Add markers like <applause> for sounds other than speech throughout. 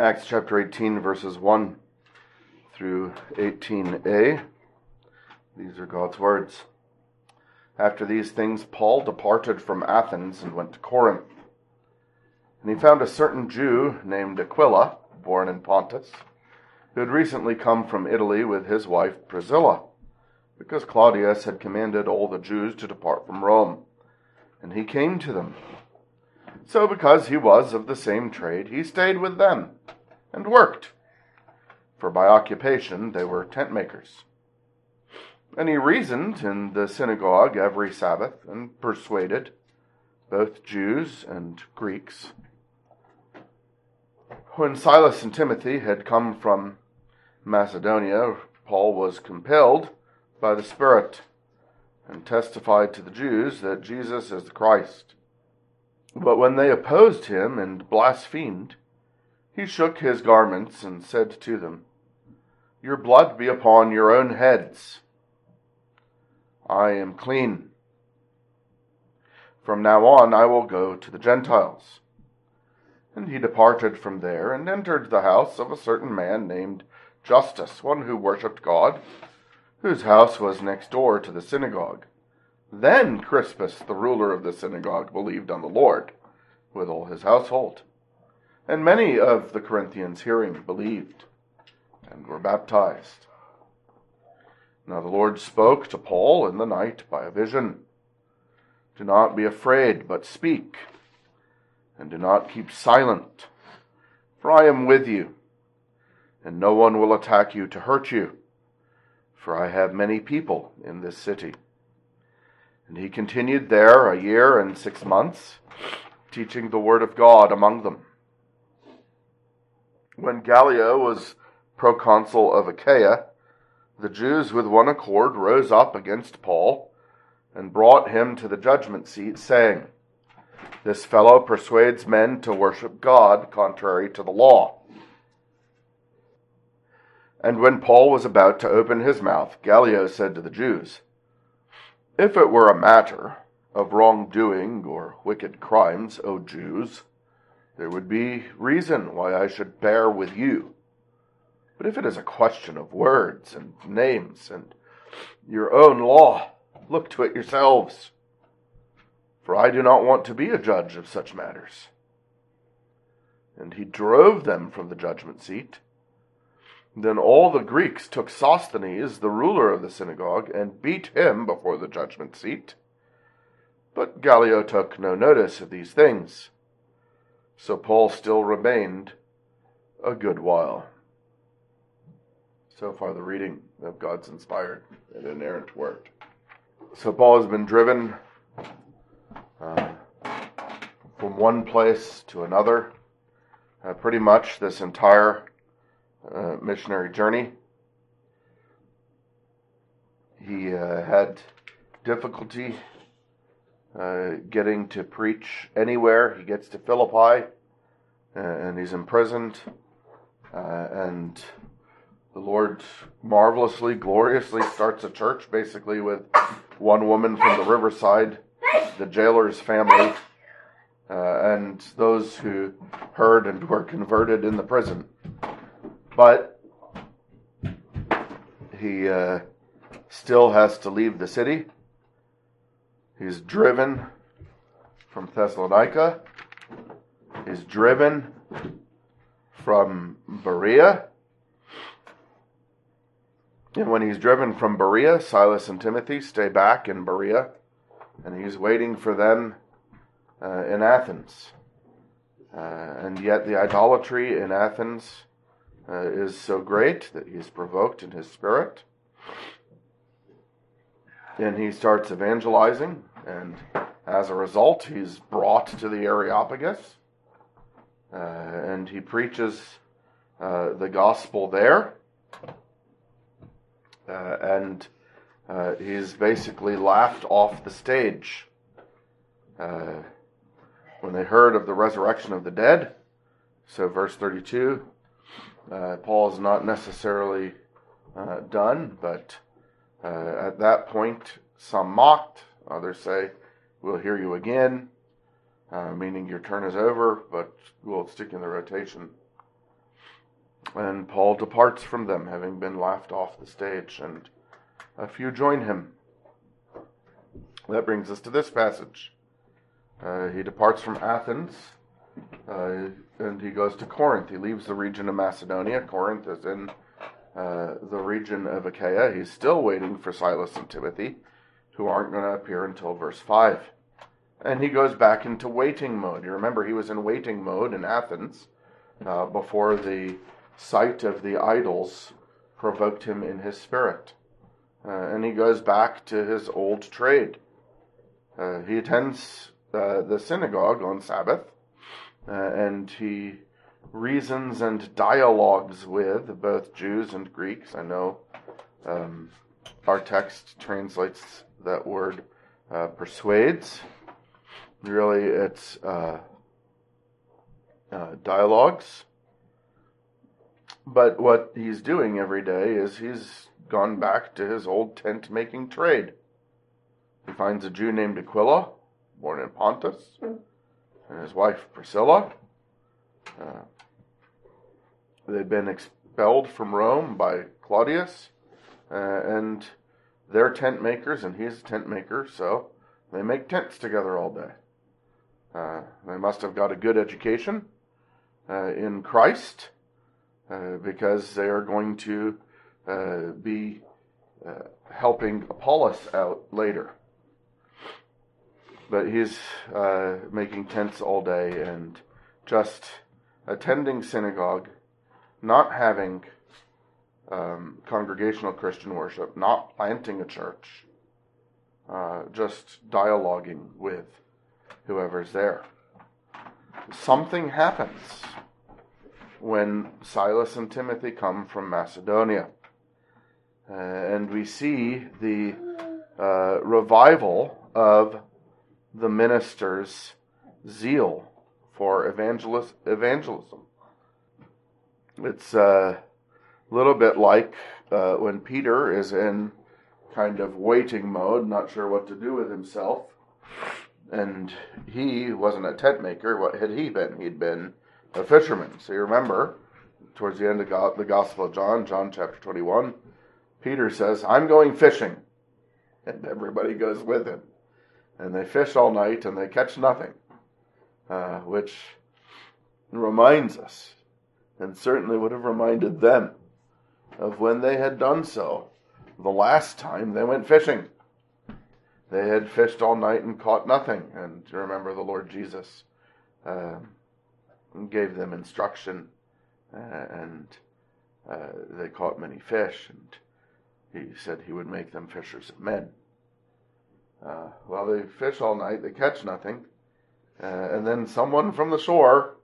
Acts chapter 18, verses 1 through 18a. These are God's words. After these things, Paul departed from Athens and went to Corinth. And he found a certain Jew named Aquila, born in Pontus, who had recently come from Italy with his wife Priscilla, because Claudius had commanded all the Jews to depart from Rome. And he came to them so, because he was of the same trade, he stayed with them and worked, for by occupation they were tent makers. And he reasoned in the synagogue every Sabbath and persuaded both Jews and Greeks. When Silas and Timothy had come from Macedonia, Paul was compelled by the Spirit and testified to the Jews that Jesus is the Christ. But when they opposed him and blasphemed, he shook his garments and said to them, Your blood be upon your own heads. I am clean. From now on I will go to the Gentiles. And he departed from there and entered the house of a certain man named Justus, one who worshipped God, whose house was next door to the synagogue. Then Crispus, the ruler of the synagogue, believed on the Lord with all his household. And many of the Corinthians hearing believed and were baptized. Now the Lord spoke to Paul in the night by a vision. Do not be afraid, but speak, and do not keep silent, for I am with you, and no one will attack you to hurt you, for I have many people in this city. And he continued there a year and six months, teaching the word of God among them. When Gallio was proconsul of Achaia, the Jews with one accord rose up against Paul and brought him to the judgment seat, saying, This fellow persuades men to worship God contrary to the law. And when Paul was about to open his mouth, Gallio said to the Jews, if it were a matter of wrongdoing or wicked crimes, O Jews, there would be reason why I should bear with you. But if it is a question of words and names and your own law, look to it yourselves. For I do not want to be a judge of such matters. And he drove them from the judgment seat then all the Greeks took Sosthenes, the ruler of the synagogue, and beat him before the judgment seat. But Gallio took no notice of these things. So Paul still remained a good while. So far, the reading of God's inspired and inerrant word. So Paul has been driven uh, from one place to another, uh, pretty much this entire uh, missionary journey. He uh, had difficulty uh, getting to preach anywhere. He gets to Philippi uh, and he's imprisoned. Uh, and the Lord marvelously, gloriously starts a church basically with one woman from the riverside, the jailer's family, uh, and those who heard and were converted in the prison. But he uh, still has to leave the city. He's driven from Thessalonica. He's driven from Berea. And when he's driven from Berea, Silas and Timothy stay back in Berea, and he's waiting for them uh, in Athens. Uh, and yet, the idolatry in Athens uh, is so great that he's provoked in his spirit. And he starts evangelizing, and as a result, he's brought to the Areopagus, uh, and he preaches uh, the gospel there. Uh, and uh, he's basically laughed off the stage. Uh, when they heard of the resurrection of the dead, so verse 32 uh, Paul is not necessarily uh, done, but uh, at that point, some mocked, others say, We'll hear you again, uh, meaning your turn is over, but we'll stick in the rotation. And Paul departs from them, having been laughed off the stage, and a few join him. That brings us to this passage. Uh, he departs from Athens uh, and he goes to Corinth. He leaves the region of Macedonia. Corinth is in uh, the region of Achaia. He's still waiting for Silas and Timothy, who aren't going to appear until verse 5. And he goes back into waiting mode. You remember he was in waiting mode in Athens uh, before the sight of the idols provoked him in his spirit. Uh, and he goes back to his old trade. Uh, he attends uh, the synagogue on Sabbath, uh, and he reasons and dialogues with both Jews and Greeks. I know um, our text translates that word uh, persuades. Really, it's uh, uh, dialogues. But what he's doing every day is he's gone back to his old tent making trade. He finds a Jew named Aquila, born in Pontus, and his wife Priscilla. Uh, they'd been expelled from Rome by Claudius, uh, and they're tent makers, and he's a tent maker, so they make tents together all day. Uh, they must have got a good education uh, in Christ uh, because they are going to uh, be helping Apollos out later but he's uh, making tents all day and just attending synagogue, not having um, congregational Christian worship, not planting a church, uh, just dialoguing with whoever's there. Something happens when Silas and Timothy come from Macedonia. Uh, and we see the uh, revival of the minister's zeal for evangelism. It's a little bit like uh, when Peter is in kind of waiting mode, not sure what to do with himself. And he wasn't a tent maker. What had he been? He'd been a fisherman. So you remember, towards the end of the Gospel of John, John chapter 21, Peter says, I'm going fishing. <laughs> And everybody goes with him and they fish all night and they catch nothing, uh, which reminds us, and certainly would have reminded them, of when they had done so the last time they went fishing. They had fished all night and caught nothing, and remember the Lord Jesus uh, gave them instruction, uh, and uh, they caught many fish, and he said he would make them fishers of men. Uh, well, they fish all night, they catch nothing, uh, and then someone from the shore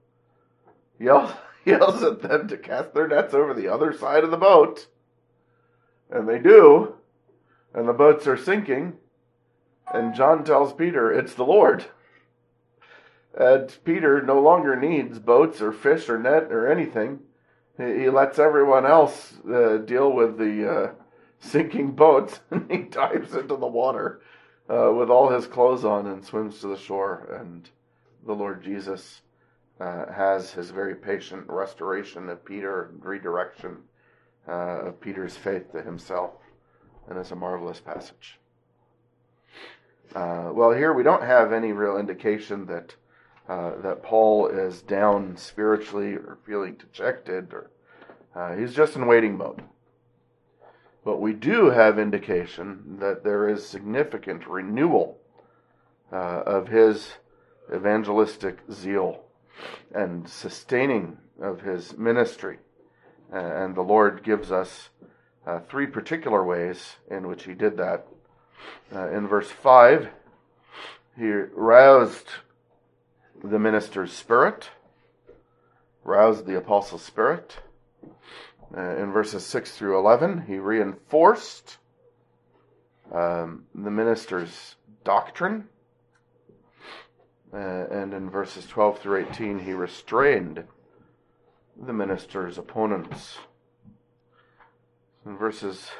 yells, <laughs> yells at them to cast their nets over the other side of the boat. And they do, and the boats are sinking, and John tells Peter, It's the Lord. And Peter no longer needs boats or fish or net or anything. He, lets everyone else uh, deal with the uh, sinking boats, <laughs> and he dives into the water uh, with all his clothes on and swims to the shore. And the Lord Jesus uh, has his very patient restoration of Peter and redirection uh, of Peter's faith to himself. And it's a marvelous passage. Uh, well, here we don't have any real indication that uh, that Paul is down spiritually or feeling dejected, or uh, he's just in waiting mode. But we do have indication that there is significant renewal uh, of his evangelistic zeal and sustaining of his ministry. And the Lord gives us uh, three particular ways in which he did that. Uh, in verse 5, he roused the minister's spirit, roused the apostle's spirit. Uh, in verses 6 through 11, he reinforced um, the minister's doctrine. Uh, and in verses 12 through 18, he restrained the minister's opponents. In verses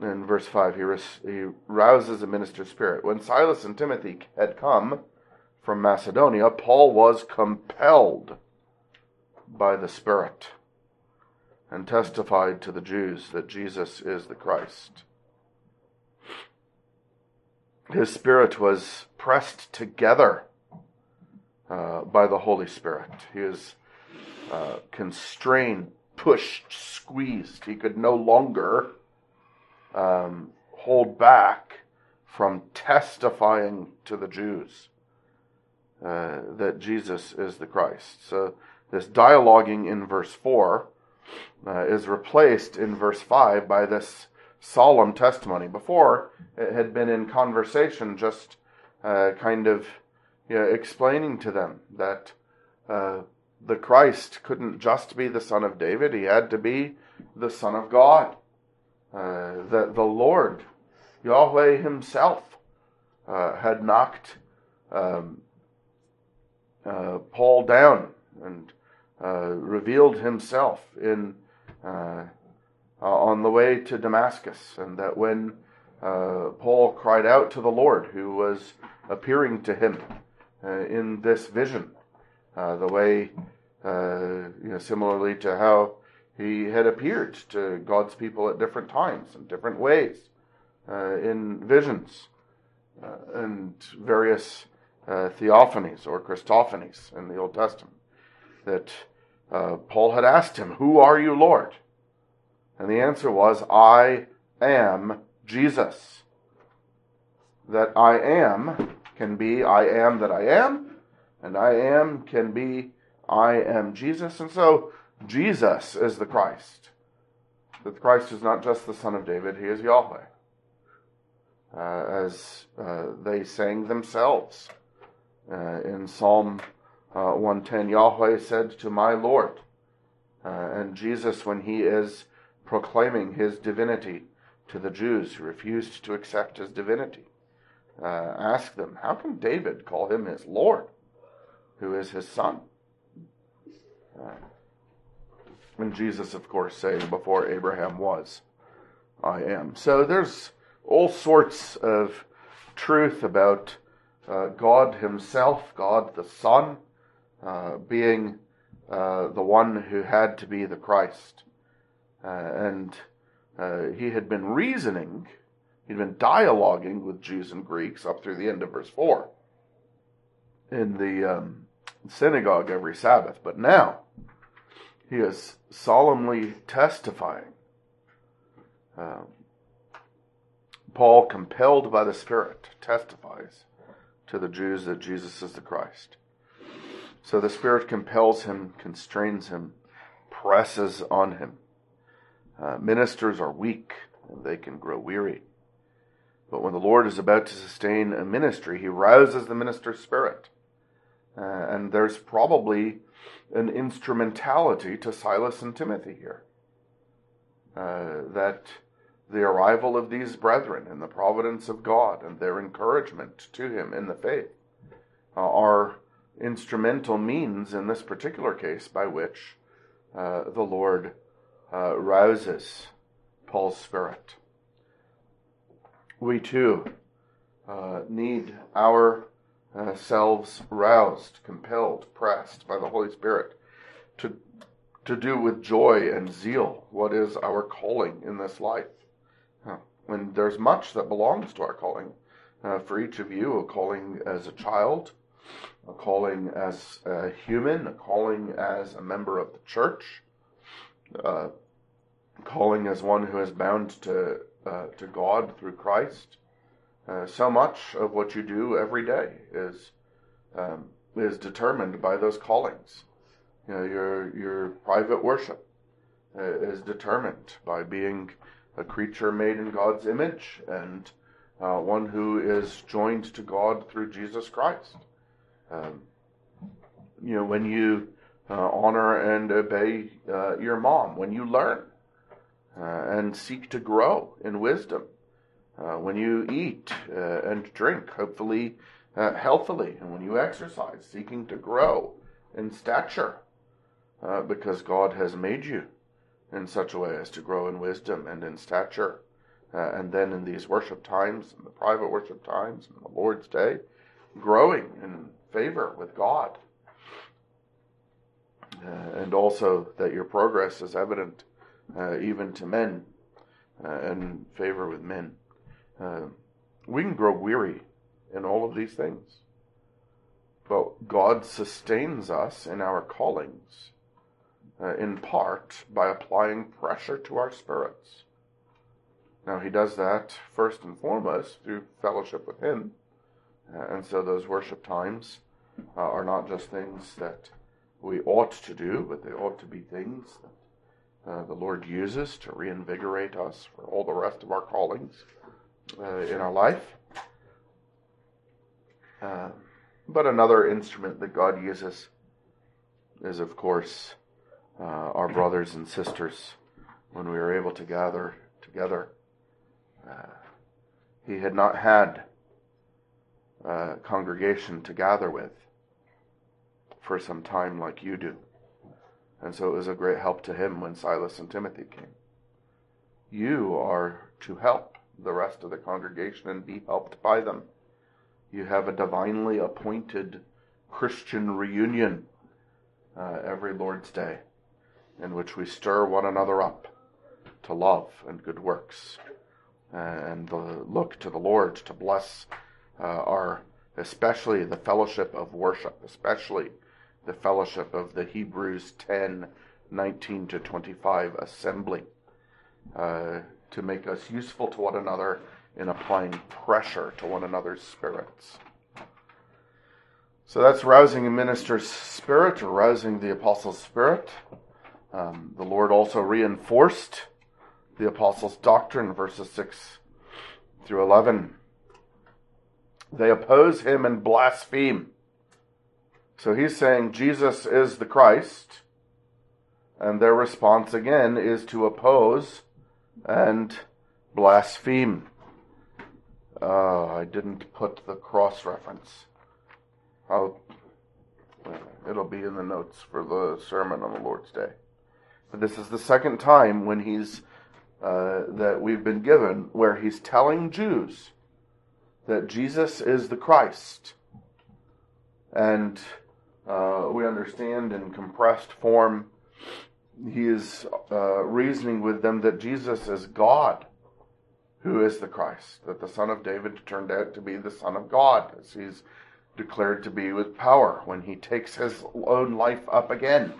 in verse 5, he, res, he rouses the minister's spirit. When Silas and Timothy had come from Macedonia, Paul was compelled by the Spirit and testified to the Jews that Jesus is the Christ. His spirit was pressed together uh, by the Holy Spirit. He was uh, constrained, pushed, squeezed. He could no longer um, hold back from testifying to the Jews uh, that Jesus is the Christ. So this dialoguing in verse 4 uh, is replaced in verse 5 by this solemn testimony. Before, it had been in conversation, just uh, kind of you know, explaining to them that uh, the Christ couldn't just be the Son of David, he had to be the Son of God. Uh, that the Lord, Yahweh Himself, uh, had knocked um, uh, Paul down and uh, revealed Himself in on the way to Damascus, and that when Paul cried out to the Lord, who was appearing to him in this vision, the way you know, similarly to how he had appeared to God's people at different times in different ways, uh, in visions uh, and various uh, theophanies or Christophanies in the Old Testament. That uh, Paul had asked him, Who are you, Lord? And the answer was, I am Jesus. That I am can be I am that I am, and I am can be I am Jesus. And so Jesus is the Christ. That Christ is not just the Son of David, he is Yahweh. Uh, as uh, they sang themselves uh, in Psalm uh, 110, Yahweh said to my Lord. Uh, and Jesus, when he is proclaiming his divinity to the Jews who refused to accept his divinity, uh, asked them, How can David call him his Lord, who is his son? And Jesus, of course, saying, Before Abraham was, I am. So there's all sorts of truth about uh, God Himself, God the Son, uh, being uh, the one who had to be the Christ. Uh, and uh, he had been reasoning, he'd been dialoguing with Jews and Greeks up through the end of verse 4 in the um, synagogue every Sabbath. But now, he is solemnly testifying. Uh, Paul, compelled by the Spirit, testifies to the Jews that Jesus is the Christ. So the Spirit compels him, constrains him, presses on him. Uh, ministers are weak and they can grow weary. But when the Lord is about to sustain a ministry, he rouses the minister's spirit. Uh, and there's probably an instrumentality to Silas and Timothy here. Uh, that the arrival of these brethren and the providence of God and their encouragement to him in the faith uh, are instrumental means in this particular case by which uh, the Lord uh, rouses Paul's spirit. We too uh, need our selves roused, compelled, pressed by the Holy Spirit to, to do with joy and zeal what is our calling in this life. When there's much that belongs to our calling. Uh, for each of you, a calling as a child, a calling as a human, a calling as a member of the church, uh, calling as one who is bound to uh, to God through Christ, uh, so much of what you do every day is um, is determined by those callings. You know, your your private worship uh, is determined by being a creature made in God's image and uh, one who is joined to God through Jesus Christ. Um, you know, when you uh, honor and obey uh, your mom, when you learn and seek to grow in wisdom uh, when you eat uh, and drink, hopefully uh, healthily, and when you exercise, seeking to grow in stature, uh, because God has made you in such a way as to grow in wisdom and in stature. Uh, and then in these worship times, in the private worship times, in the Lord's Day, growing in favor with God. Uh, and also that your progress is evident uh, even to men, uh, and favor with men. Uh, we can grow weary in all of these things. But God sustains us in our callings, uh, in part by applying pressure to our spirits. Now, He does that first and foremost through fellowship with Him. Uh, and so those worship times uh, are not just things that we ought to do, but they ought to be things that uh, the Lord uses to reinvigorate us for all the rest of our callings uh, in our life. Uh, but another instrument that God uses is, of course, uh, our brothers and sisters when we are able to gather together. Uh, he had not had congregation to gather with for some time like you do. And so it was a great help to him when Silas and Timothy came. You are to help the rest of the congregation and be helped by them. You have a divinely appointed Christian reunion uh, every Lord's Day in which we stir one another up to love and good works uh, and look to the Lord to bless uh, our, especially the fellowship of worship, especially the fellowship of the Hebrews 10 19 to 25 assembly, uh, to make us useful to one another in applying pressure to one another's spirits. So that's rousing a minister's spirit, or rousing the apostle's spirit. Um, the Lord also reinforced the apostles' doctrine, verses 6 through 11. They oppose him and blaspheme. So he's saying Jesus is the Christ, and their response again is to oppose and blaspheme. Uh, I didn't put the cross reference. I'll, it'll be in the notes for the sermon on the Lord's Day. But this is the second time when he's uh, that we've been given where he's telling Jews that Jesus is the Christ, and uh, we understand in compressed form he is uh, reasoning with them that Jesus is God who is the Christ, that the Son of David turned out to be the Son of God, as he's declared to be with power when he takes his own life up again,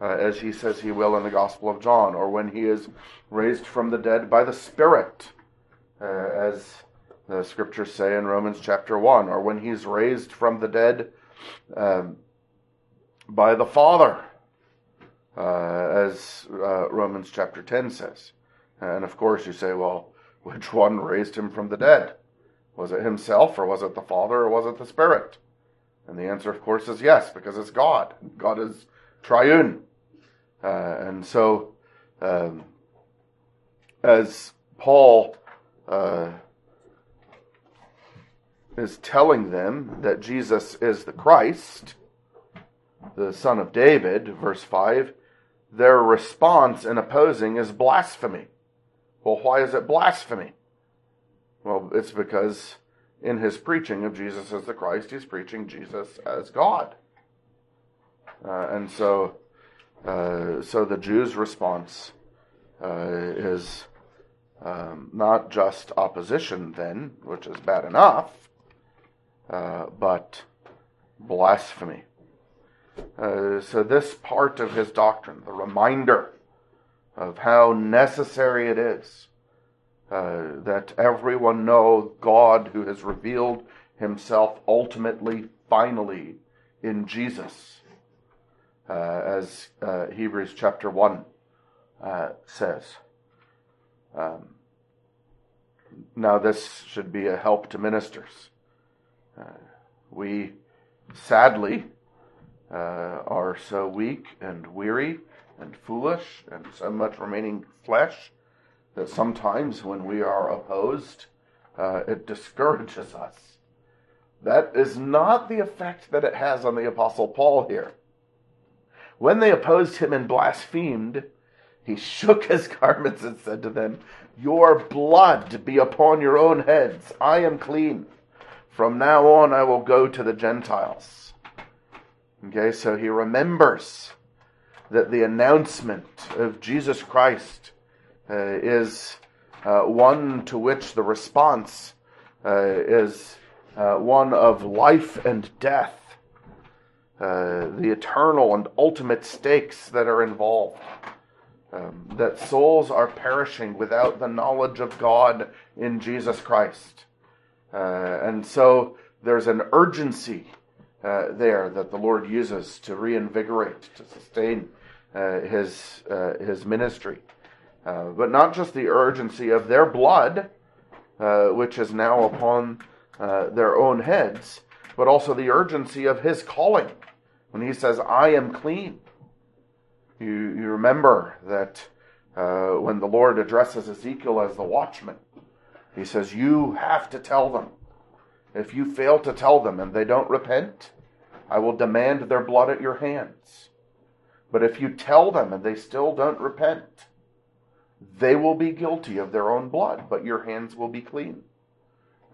uh, as he says he will in the Gospel of John, or when he is raised from the dead by the Spirit, uh, as the scriptures say in Romans chapter 1, or when he's raised from the dead um, by the Father, uh, as uh, Romans chapter 10 says. And of course, you say, well, which one raised him from the dead? Was it himself, or was it the Father, or was it the Spirit? And the answer, of course, is yes, because it's God. God is triune. Uh, and so, um, as Paul uh, is telling them that Jesus is the Christ, the son of David, verse 5, their response in opposing is blasphemy. Well, why is it blasphemy? Well, it's because in his preaching of Jesus as the Christ, he's preaching Jesus as God. Uh, and so, uh, so the Jews' response uh, is um, not just opposition, then, which is bad enough, uh, but blasphemy. Uh, so, this part of his doctrine, the reminder of how necessary it is uh, that everyone know God who has revealed himself ultimately, finally, in Jesus, uh, as uh, Hebrews chapter 1 uh, says. Um, now, this should be a help to ministers. Uh, we sadly uh, are so weak and weary and foolish and so much remaining flesh that sometimes when we are opposed, uh, it discourages us. That is not the effect that it has on the Apostle Paul here. When they opposed him and blasphemed, he shook his <laughs> garments and said to them, Your blood be upon your own heads. I am clean. From now on, I will go to the Gentiles. Okay, so he remembers that the announcement of Jesus Christ uh, is uh, one to which the response uh, is uh, one of life and death, uh, the eternal and ultimate stakes that are involved. Um, that souls are perishing without the knowledge of God in Jesus Christ. Uh, and so there's an urgency uh, there that the Lord uses to reinvigorate, to sustain uh, his, uh, his ministry. Uh, but not just the urgency of their blood, uh, which is now upon their own heads, but also the urgency of his calling. When he says, I am clean. You, you remember that when the Lord addresses Ezekiel as the watchman, he says, You have to tell them. If you fail to tell them and they don't repent, I will demand their blood at your hands. But if you tell them and they still don't repent, they will be guilty of their own blood, but your hands will be clean.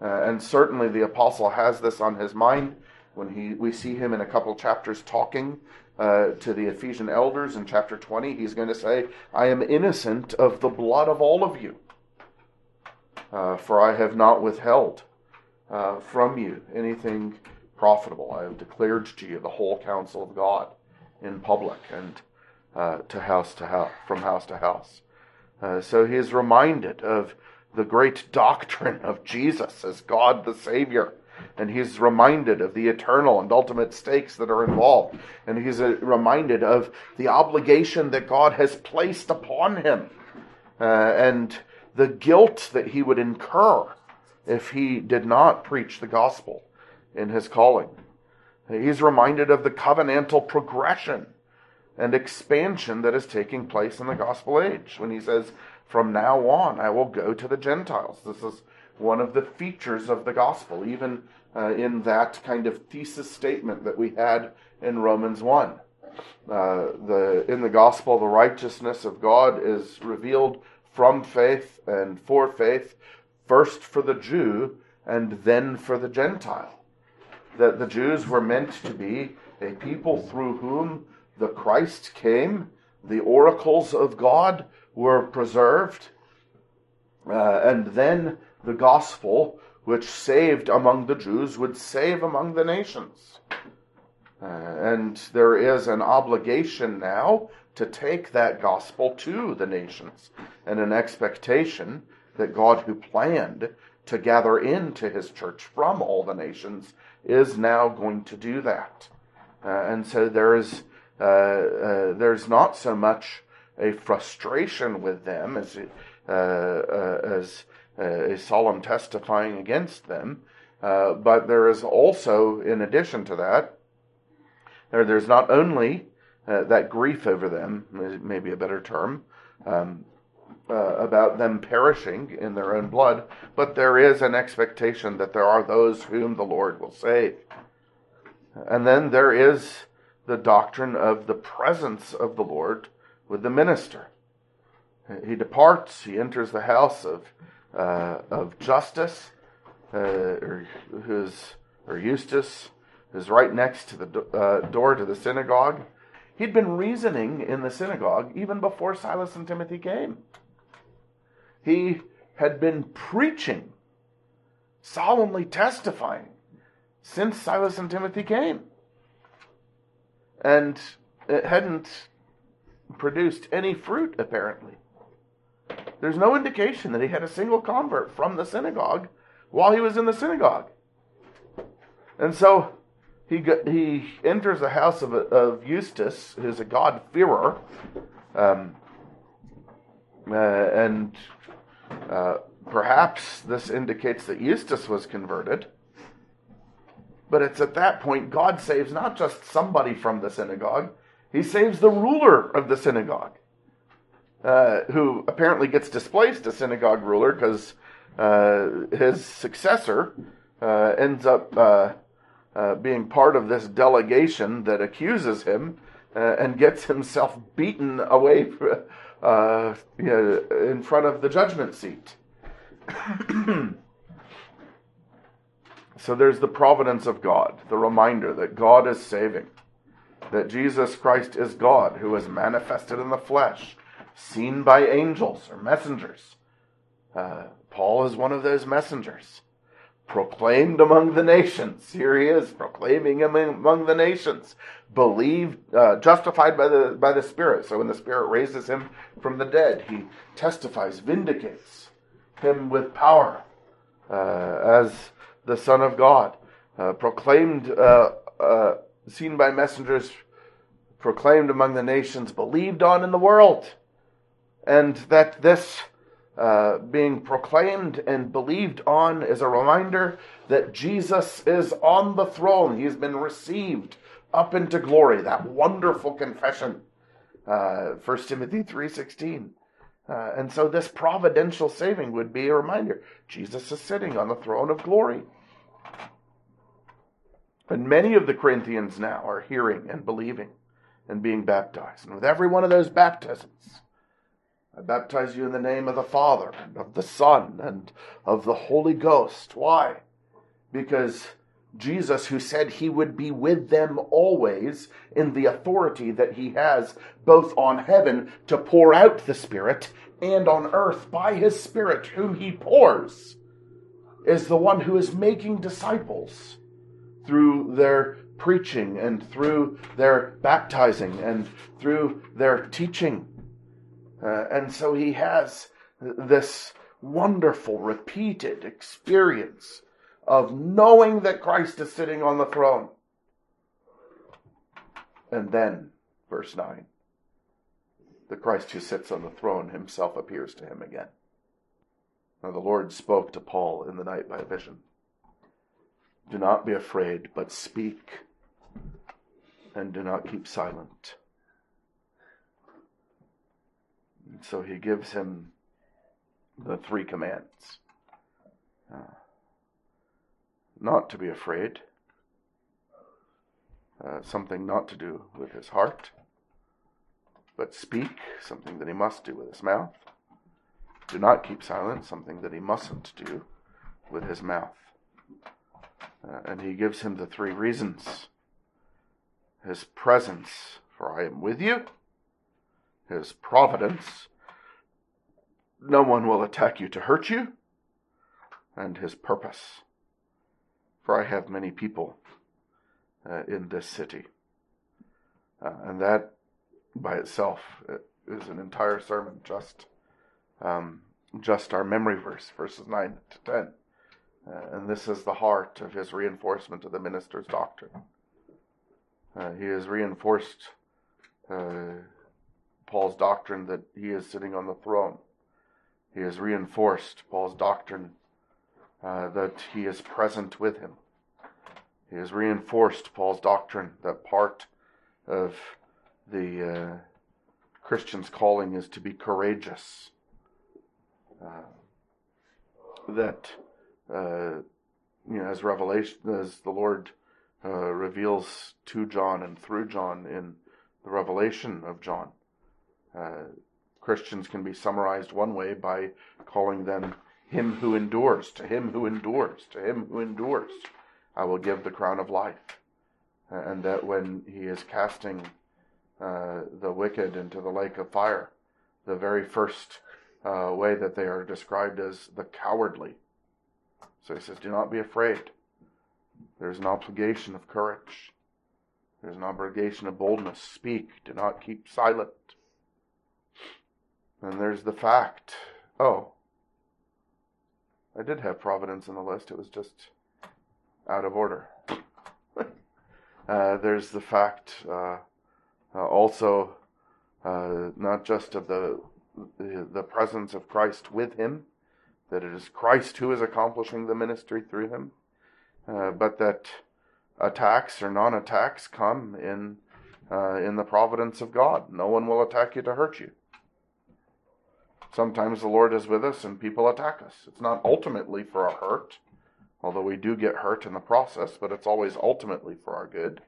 Uh, and certainly the apostle has this on his mind when he we see him in a couple chapters talking uh, to the Ephesian elders in chapter 20. He's going to say, I am innocent of the blood of all of you, uh, for I have not withheld uh, from you anything profitable. I have declared to you the whole counsel of God in public and uh, to house to house, from house to house. Uh, so he is reminded of the great doctrine of Jesus as God the Savior. And he's reminded of the eternal and ultimate stakes that are involved. And he's reminded of the obligation that God has placed upon him uh, and the guilt that he would incur if he did not preach the gospel in his calling. He's reminded of the covenantal progression and expansion that is taking place in the gospel age when he says, From now on, I will go to the Gentiles. This is one of the features of the gospel, even uh, in that kind of thesis statement that we had in Romans 1. Uh, the, in the gospel, the righteousness of God is revealed from faith and for faith, first for the Jew and then for the Gentile that the Jews were meant to be a people through whom the Christ came, the oracles of God were preserved, uh, and then the gospel, which saved among the Jews, would save among the nations. Uh, and there is an obligation now to take that gospel to the nations, and an expectation that God, who planned to gather into his church from all the nations, is now going to do that. Uh, and so there is uh, uh, there's not so much a frustration with them as uh, uh, as a solemn testifying against them, but there is also, in addition to that, there, there's not only that grief over them, maybe a better term, um, uh, about them perishing in their own blood, but there is an expectation that there are those whom the Lord will save. And then there is the doctrine of the presence of the Lord with the minister. He departs, he enters the house of, uh, of Justus, uh, or, or Eustace, who's right next to the do- uh, door to the synagogue. He'd been reasoning in the synagogue even before Silas and Timothy came. He had been preaching, solemnly testifying since Silas and Timothy came. And it hadn't produced any fruit, apparently. There's no indication that he had a single convert from the synagogue while he was in the synagogue. And so he, he enters the house of, of Eustace, who's a God-fearer, um, uh, and uh, perhaps this indicates that Eustace was converted. But it's at that point God saves not just somebody from the synagogue, he saves the ruler of the synagogue, uh, who apparently gets displaced a synagogue ruler because uh, his successor uh, ends up uh, uh, being part of this delegation that accuses him and gets <laughs> himself beaten away uh, you know, in front of the judgment seat. <clears throat> so there's the providence of God, the reminder that God is saving. that Jesus Christ is God who is manifested in the flesh, seen by angels or messengers. Uh, Paul is one of those messengers. Proclaimed among the nations. Here he is, proclaiming among the nations. Believed, uh, justified by the, by the Spirit. So when the Spirit raises him from the dead, he testifies, vindicates him with power uh, as the Son of God. Uh, proclaimed, uh, uh, seen by messengers, proclaimed among the nations, believed on in the world. And that this uh, being proclaimed and believed on is a reminder that Jesus is on the throne. He's been received up into glory. That wonderful confession, uh, 1 Timothy 3.16. Uh, and so this providential saving would be a reminder. Jesus is sitting on the throne of glory. And many of the Corinthians now are hearing and believing and being baptized. And with every one of those baptisms, I baptize you in the name of the Father, and of the Son, and of the Holy Ghost. Why? Because Jesus, who said he would be with them always in the authority that he has both on heaven to pour out the Spirit and on earth by his Spirit, whom he pours, is the one who is making disciples through their preaching and through their baptizing and through their teaching. Uh, and so he has this wonderful, repeated experience of knowing that Christ is sitting on the throne. And then, verse 9, the Christ who sits on the throne himself appears to him again. Now the Lord spoke to Paul in the night by a vision. Do not be afraid, but speak, and do not keep silent. And so he gives him the three commands. Uh, not to be afraid, uh, something not to do with his heart, but speak, something that he must do with his mouth. Do not keep silent, something that he mustn't do with his mouth. Uh, and he gives him the three reasons his presence, for I am with you, his providence, no one will attack you to hurt you, and his purpose for I have many people uh, in this city. Uh, and that by itself uh, is an entire sermon, just um, just our memory verse, verses 9 to 10. Uh, and this is the heart of his reinforcement of the minister's doctrine. Uh, he has reinforced uh, Paul's doctrine that he is sitting on the throne. He has reinforced Paul's doctrine uh, that he is present with him. He has reinforced Paul's doctrine that part of the uh, Christian's calling is to be courageous. Uh, that uh, you know, as revelation, as the Lord uh, reveals to John and through John in the revelation of John, uh, Christians can be summarized one way by calling them him who endures, to him who endures, to him who endures, I will give the crown of life. And that when he is casting uh, the wicked into the lake of fire, the very first uh, way that they are described as the cowardly. So he says, Do not be afraid. There's an obligation of courage. There's an obligation of boldness. Speak. Do not keep silent. And there's the fact. Oh, I did have Providence in the list. It was just out of order. <laughs> uh, there's the fact uh, uh, also uh, not just of the, the, the presence of Christ with him, that it is Christ who is accomplishing the ministry through him, uh, but that attacks or non-attacks come in uh, in the providence of God. No one will attack you to hurt you. Sometimes the Lord is with us and people attack us. It's not ultimately for our hurt, although we do get hurt in the process, but it's always ultimately for our good.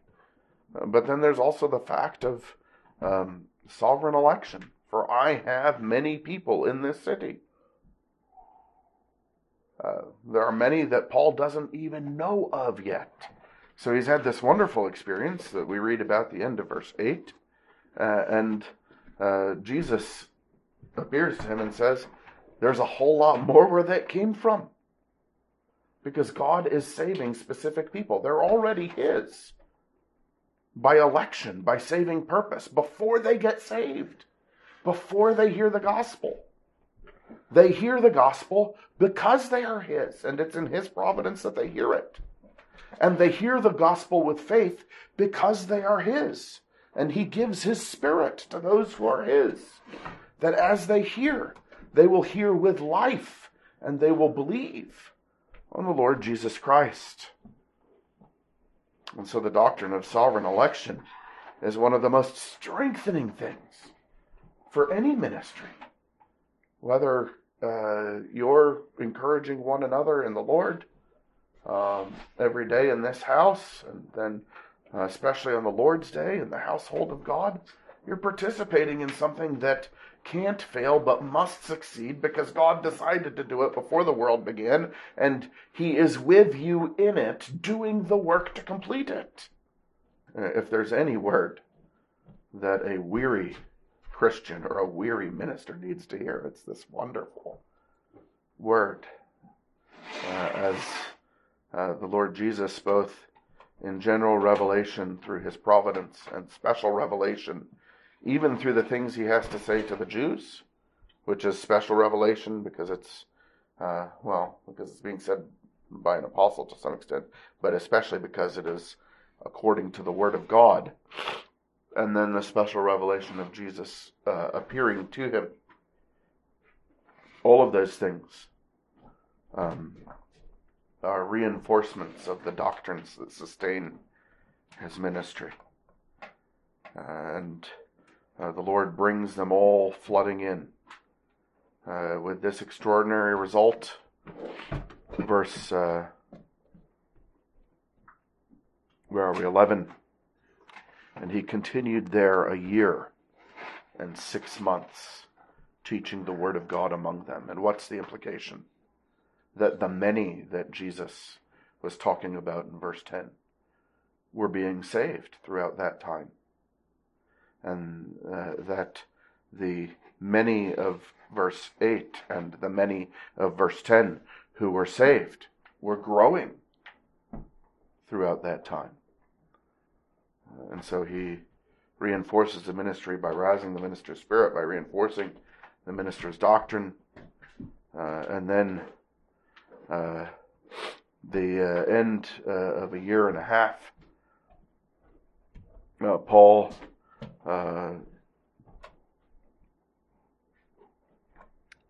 Uh, but then there's also the fact of um, sovereign election. For I have many people in this city. Uh, there are many that Paul doesn't even know of yet. So he's had this wonderful experience that we read about the end of verse 8. Uh, and uh, Jesus appears to him and says, There's a whole lot more where that came from. Because God is saving specific people. They're already His by election, by saving purpose, before they get saved, before they hear the gospel. They hear the gospel because they are His, and it's in His providence that they hear it. And they hear the gospel with faith because they are His. And He gives His Spirit to those who are His. That as they hear, they will hear with life and they will believe on the Lord Jesus Christ. And so the doctrine of sovereign election is one of the most strengthening things for any ministry. Whether uh, you're encouraging one another in the Lord um, every day in this house, and then uh, especially on the Lord's Day in the household of God, you're participating in something that can't fail but must succeed because God decided to do it before the world began, and He is with you in it, doing the work to complete it. Uh, if there's any word that a weary Christian or a weary minister needs to hear, it's this wonderful word. Uh, as uh, the Lord Jesus, both in general revelation through his providence and special revelation, even through the things he has to say to the Jews, which is special revelation because it's, uh, well, because it's being said by an apostle to some extent, but especially because it is according to the Word of God. And then the special revelation of Jesus uh, appearing to him. All of those things um, are reinforcements of the doctrines that sustain his ministry. and uh, the Lord brings them all flooding in. Uh, with this extraordinary result, verse, uh, where are we? 11. And he continued there a year and six months, teaching the word of God among them. And what's the implication? that the many that Jesus was talking about in verse 10 were being saved throughout that time. And uh, that the many of verse 8 and the many of verse 10 who were saved were growing throughout that time. And so he reinforces the ministry by rousing the minister's spirit, by reinforcing the minister's doctrine, uh, and then uh, the uh, end uh, of a year and a half, Paul Uh,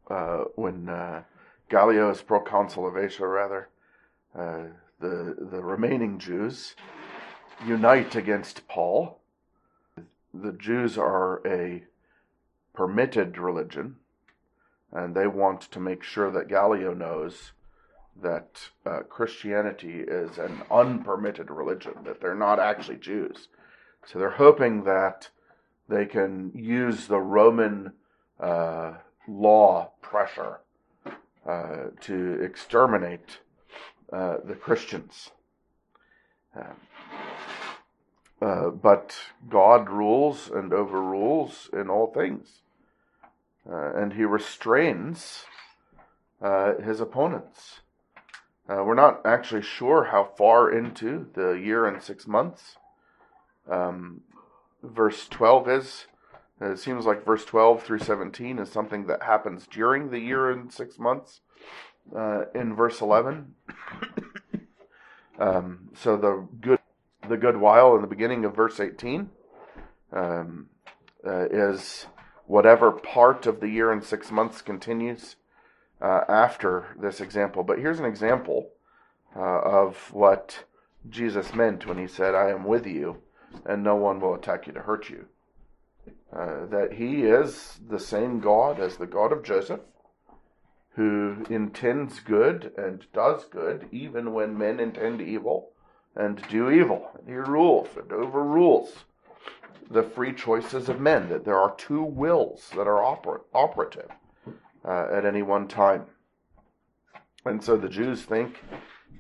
uh, when uh, Gallio is proconsul of Asia, rather, the the remaining Jews unite against Paul. The Jews are a permitted religion, and they want to make sure that Gallio knows that uh, Christianity is an unpermitted religion, that they're not actually Jews. So they're hoping that they can use the Roman uh, law pressure uh, to exterminate uh, the Christians. Um, uh, but God rules and overrules in all things. Uh, and he restrains his opponents. Uh, we're not actually sure how far into the year and six months. Um, verse 12 is. It seems like verse 12 through 17 is something that happens during the year and six months. Uh, in verse 11, <coughs> um, so the good, the good while in the beginning of verse 18 um, uh, is whatever part of the year and six months continues uh, after this example. But here's an example uh, of what Jesus meant when he said, I am with you, and no one will attack you to hurt you. Uh, that he is the same God as the God of Joseph, who intends good and does good, even when men intend evil and do evil. He rules and overrules the free choices of men, that there are two wills that are oper- operative uh, at any one time. And so the Jews think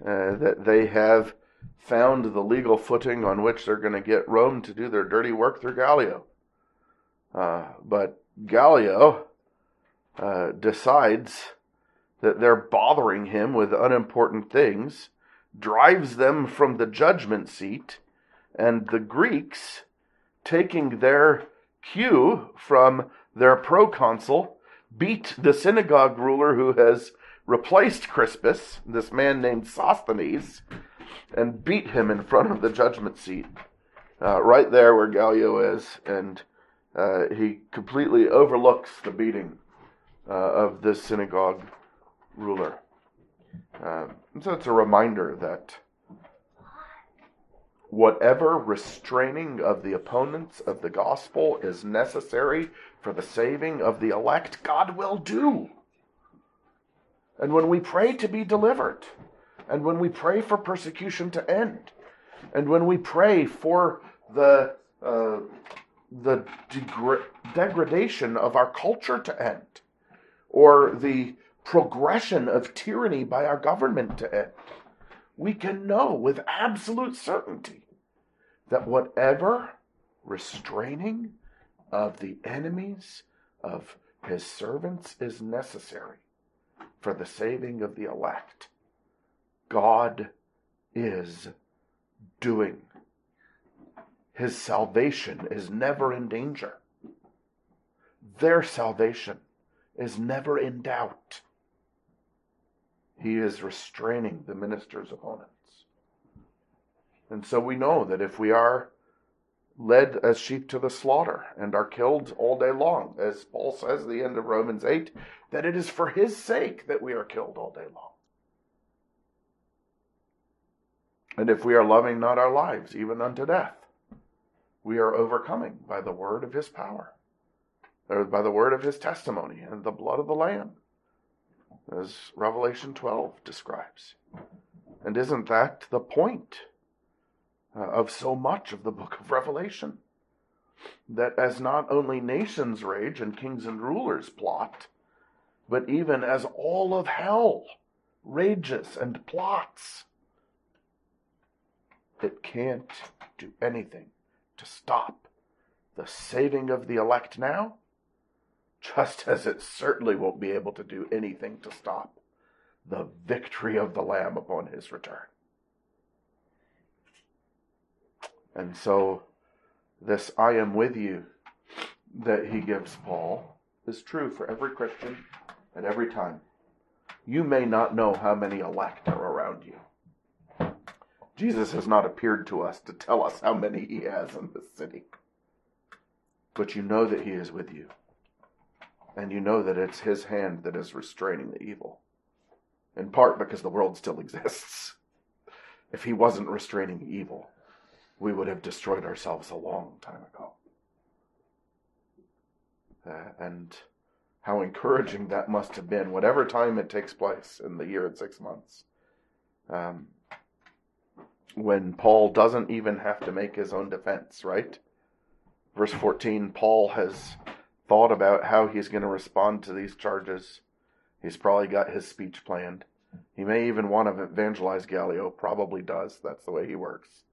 uh, that they have found the legal footing on which they're going to get Rome to do their dirty work through Gallio. Uh, but Gallio uh, decides that they're bothering him with unimportant things, drives them from the judgment seat, and the Greeks, taking their cue from their proconsul, beat the synagogue ruler who has replaced Crispus, this man named Sosthenes, and beat him in front of the judgment seat, uh, right there where Gallio is, and uh, he completely overlooks the beating uh, of this synagogue ruler. Uh, so it's a reminder that whatever restraining of the opponents of the gospel is necessary for the saving of the elect, God will do. And when we pray to be delivered, and when we pray for persecution to end, and when we pray for the uh, the degra- degradation of our culture to end, or the progression of tyranny by our government to end, we can know with absolute certainty that whatever restraining of the enemies of his servants is necessary for the saving of the elect, God is doing. His salvation is never in danger. Their salvation is never in doubt. He is restraining the minister's opponents. And so we know that if we are led as sheep to the slaughter and are killed all day long, as Paul says at the end of Romans 8, that it is for his sake that we are killed all day long. And if we are loving not our lives, even unto death, we are overcoming by the word of his power, or by the word of his testimony and the blood of the Lamb, as Revelation 12 describes. And isn't that the point uh, of so much of the book of Revelation? That as not only nations rage and kings and rulers plot, but even as all of hell rages and plots, it can't do anything to stop the saving of the elect now, just <laughs> as it certainly won't be able to do anything to stop the victory of the Lamb upon his return. And so, this I am with you that he gives Paul is true for every Christian at every time. You may not know how many elect are around you. Jesus has not appeared to us to tell us how many he has in this city. But you know that he is with you. And you know that it's his hand that is restraining the evil. In part because the world still exists. If he wasn't restraining evil, we would have destroyed ourselves a long time ago. Uh, and how encouraging that must have been, whatever time it takes place in the year and six months. Um, when Paul doesn't even have to make his own defense, right? Verse 14, Paul has thought about how he's going to respond to these charges. He's probably got his speech planned. He may even want to evangelize Gallio, probably does. That's the way he works.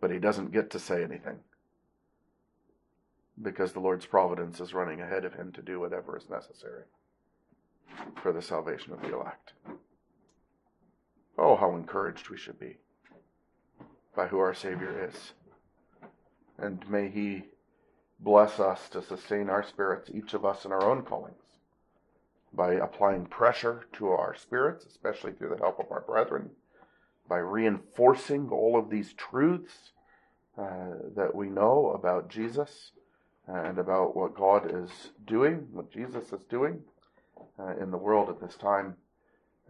But he doesn't get to say anything because the Lord's providence is running ahead of him to do whatever is necessary for the salvation of the elect. Oh, how encouraged we should be by who our Savior is. And may He bless us to sustain our spirits, each of us in our own callings, by applying pressure to our spirits, especially through the help of our brethren, by reinforcing all of these truths uh, that we know about Jesus and about what God is doing, what Jesus is doing uh, in the world at this time,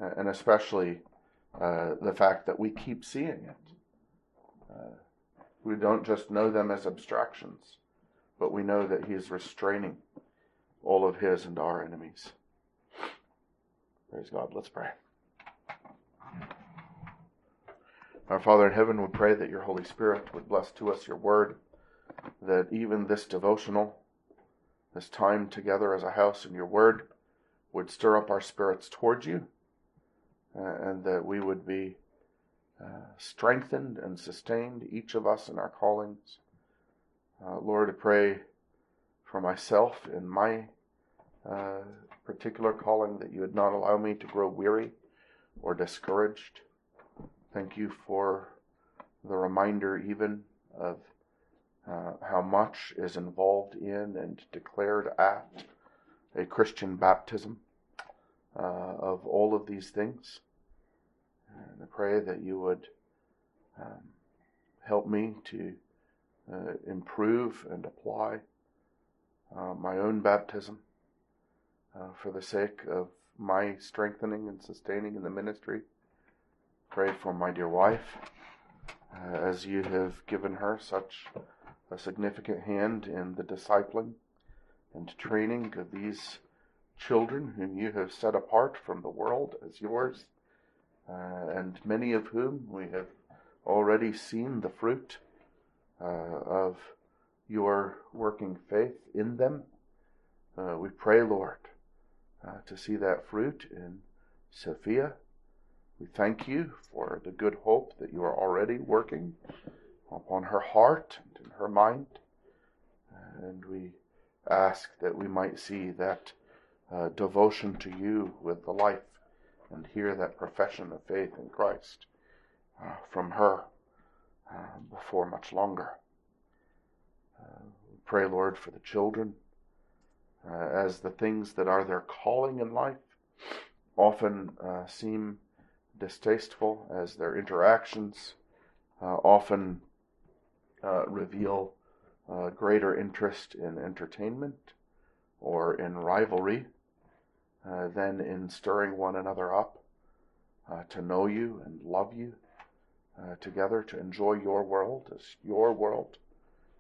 uh, and especially uh, the fact that we keep seeing it. We don't just know them as abstractions, but we know that He is restraining all of His and our enemies. Praise God. Let's pray. Our Father in heaven, we pray that your Holy Spirit would bless to us your word, that even this devotional, this time together as a house in your word, would stir up our spirits towards you, uh, and that we would be uh, strengthened and sustained each of us in our callings. Uh, Lord, I pray for myself in my uh, particular calling that you would not allow me to grow weary or discouraged. Thank you for the reminder, even of uh, how much is involved in and declared at a Christian baptism, uh, of all of these things. And I pray that you would um, help me to uh, improve and apply uh, my own baptism uh, for the sake of my strengthening and sustaining in the ministry. Pray for my dear wife, uh, as you have given her such a significant hand in the discipling and training of these children whom you have set apart from the world as yours, uh, and many of whom we have already seen the fruit uh, of your working faith in them. Uh, we pray, Lord, uh, to see that fruit in Sophia. We thank you for the good hope that you are already working upon her heart and in her mind. And we ask that we might see that uh, devotion to you with the life and hear that profession of faith in Christ uh, from her uh, before much longer. Uh, pray, Lord, for the children uh, as the things that are their calling in life often uh, seem distasteful, as their interactions often reveal greater interest in entertainment or in rivalry uh, than in stirring one another up uh, to know you and love you uh, together, to enjoy your world as your world,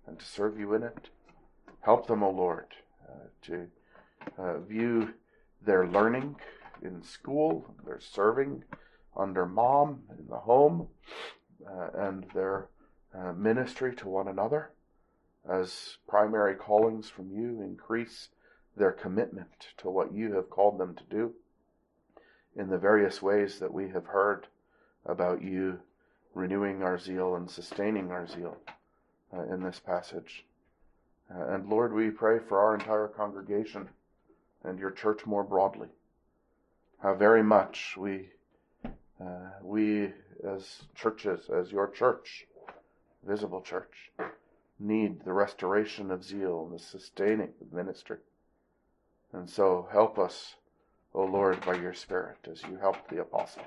and to serve you in it. Help them, O oh Lord, uh, to uh, view their learning in school, their serving under mom in the home, and their ministry to one another as primary callings from you increase their commitment to what you have called them to do in the various ways that we have heard about you renewing our zeal and sustaining our zeal uh, in this passage. Uh, and Lord, we pray for our entire congregation and your church more broadly. How very much we, uh, we as churches, as your church, visible church, need the restoration of zeal and the sustaining of ministry. And so help us, O Lord, by your Spirit, as you helped the apostle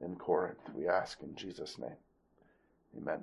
in Corinth. We ask in Jesus' name. Amen.